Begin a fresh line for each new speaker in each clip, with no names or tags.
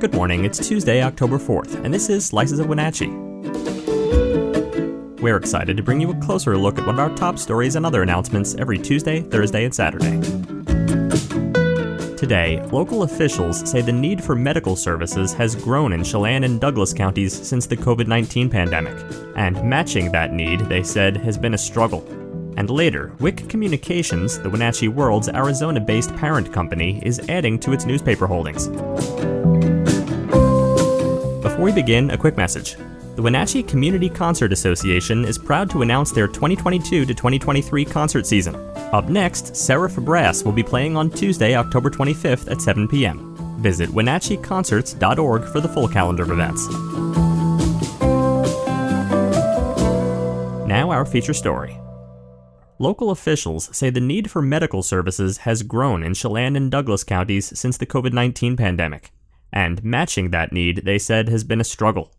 Good morning, it's Tuesday, October 4th, and this is Slices of Wenatchee. We're excited to bring you a closer look at one of our top stories and other announcements every Tuesday, Thursday, and Saturday. Today, local officials say the need for medical services has grown in Chelan and Douglas counties since the COVID 19 pandemic, and matching that need, they said, has been a struggle. And later, Wick Communications, the Wenatchee World's Arizona based parent company, is adding to its newspaper holdings. Before we begin, a quick message. The Wenatchee Community Concert Association is proud to announce their 2022 to 2023 concert season. Up next, Seraph Brass will be playing on Tuesday, October 25th at 7 p.m. Visit WenatcheeConcerts.org for the full calendar of events. Now, our feature story. Local officials say the need for medical services has grown in Chelan and Douglas counties since the COVID 19 pandemic. And matching that need, they said, has been a struggle.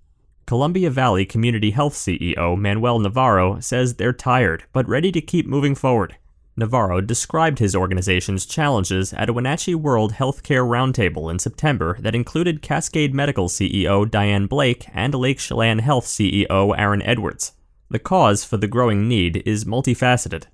Columbia Valley Community Health CEO Manuel Navarro says they're tired, but ready to keep moving forward. Navarro described his organization's challenges at a Wenatchee World Healthcare Roundtable in September that included Cascade Medical CEO Diane Blake and Lake Chelan Health CEO Aaron Edwards. The cause for the growing need is multifaceted.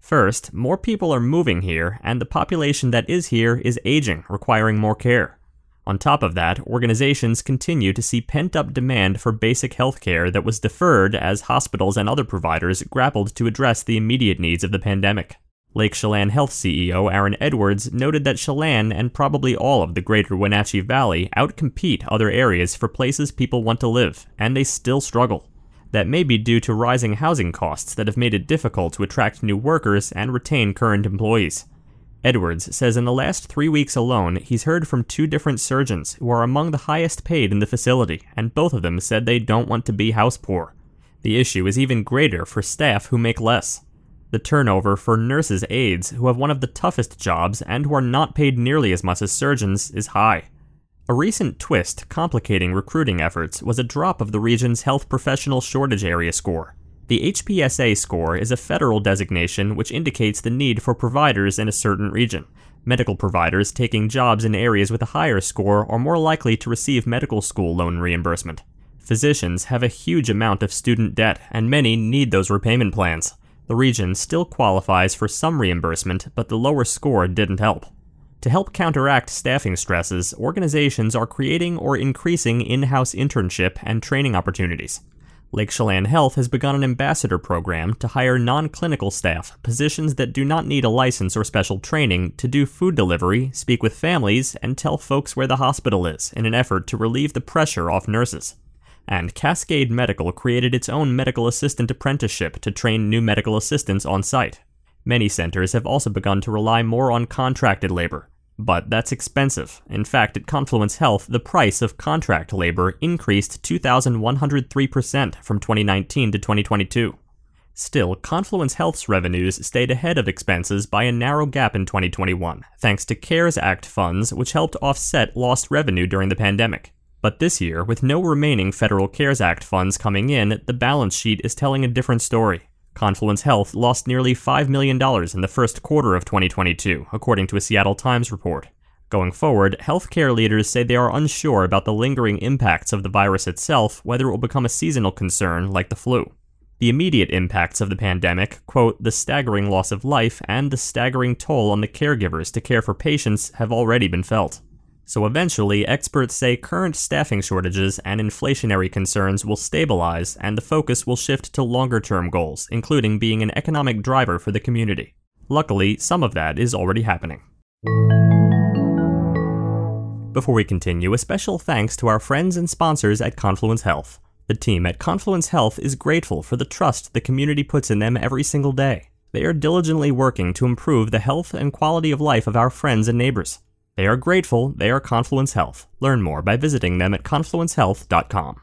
First, more people are moving here, and the population that is here is aging, requiring more care. On top of that, organizations continue to see pent up demand for basic health care that was deferred as hospitals and other providers grappled to address the immediate needs of the pandemic. Lake Chelan Health CEO Aaron Edwards noted that Chelan and probably all of the greater Wenatchee Valley outcompete other areas for places people want to live, and they still struggle. That may be due to rising housing costs that have made it difficult to attract new workers and retain current employees. Edwards says in the last three weeks alone, he's heard from two different surgeons who are among the highest paid in the facility, and both of them said they don't want to be house poor. The issue is even greater for staff who make less. The turnover for nurses' aides, who have one of the toughest jobs and who are not paid nearly as much as surgeons, is high. A recent twist complicating recruiting efforts was a drop of the region's health professional shortage area score. The HPSA score is a federal designation which indicates the need for providers in a certain region. Medical providers taking jobs in areas with a higher score are more likely to receive medical school loan reimbursement. Physicians have a huge amount of student debt, and many need those repayment plans. The region still qualifies for some reimbursement, but the lower score didn't help. To help counteract staffing stresses, organizations are creating or increasing in house internship and training opportunities. Lake Chelan Health has begun an ambassador program to hire non clinical staff, positions that do not need a license or special training, to do food delivery, speak with families, and tell folks where the hospital is in an effort to relieve the pressure off nurses. And Cascade Medical created its own medical assistant apprenticeship to train new medical assistants on site. Many centers have also begun to rely more on contracted labor, but that's expensive. In fact, at Confluence Health, the price of contract labor increased 2,103% from 2019 to 2022. Still, Confluence Health's revenues stayed ahead of expenses by a narrow gap in 2021, thanks to CARES Act funds, which helped offset lost revenue during the pandemic. But this year, with no remaining federal CARES Act funds coming in, the balance sheet is telling a different story. Confluence Health lost nearly $5 million in the first quarter of 2022, according to a Seattle Times report. Going forward, healthcare leaders say they are unsure about the lingering impacts of the virus itself, whether it will become a seasonal concern like the flu. The immediate impacts of the pandemic, quote, the staggering loss of life and the staggering toll on the caregivers to care for patients have already been felt. So eventually, experts say current staffing shortages and inflationary concerns will stabilize and the focus will shift to longer term goals, including being an economic driver for the community. Luckily, some of that is already happening. Before we continue, a special thanks to our friends and sponsors at Confluence Health. The team at Confluence Health is grateful for the trust the community puts in them every single day. They are diligently working to improve the health and quality of life of our friends and neighbors. They are grateful they are Confluence Health. Learn more by visiting them at confluencehealth.com.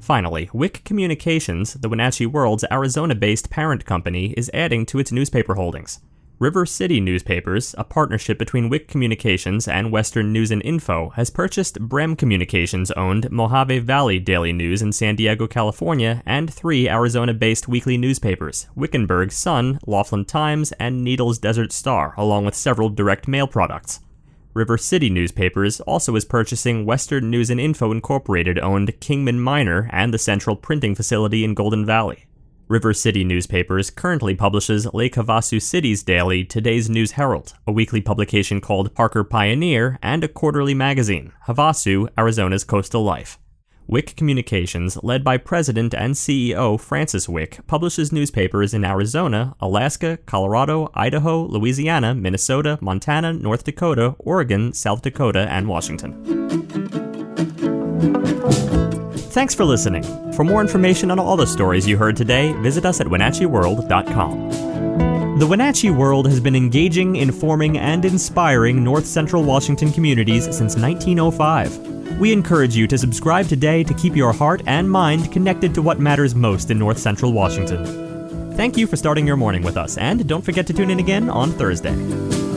Finally, Wick Communications, the Wenatchee World's Arizona based parent company, is adding to its newspaper holdings. River City Newspapers, a partnership between Wick Communications and Western News and Info, has purchased Brehm Communications owned Mohave Valley Daily News in San Diego, California, and three Arizona based weekly newspapers Wickenburg Sun, Laughlin Times, and Needles Desert Star, along with several direct mail products. River City Newspapers also is purchasing Western News and Info Incorporated owned Kingman Miner and the central printing facility in Golden Valley. River City Newspapers currently publishes Lake Havasu City's daily Today's News Herald, a weekly publication called Parker Pioneer, and a quarterly magazine, Havasu, Arizona's Coastal Life. Wick Communications, led by President and CEO Francis Wick, publishes newspapers in Arizona, Alaska, Colorado, Idaho, Louisiana, Minnesota, Montana, North Dakota, Oregon, South Dakota, and Washington. Thanks for listening. For more information on all the stories you heard today, visit us at WenatcheeWorld.com. The Wenatchee World has been engaging, informing, and inspiring North Central Washington communities since 1905. We encourage you to subscribe today to keep your heart and mind connected to what matters most in North Central Washington. Thank you for starting your morning with us, and don't forget to tune in again on Thursday.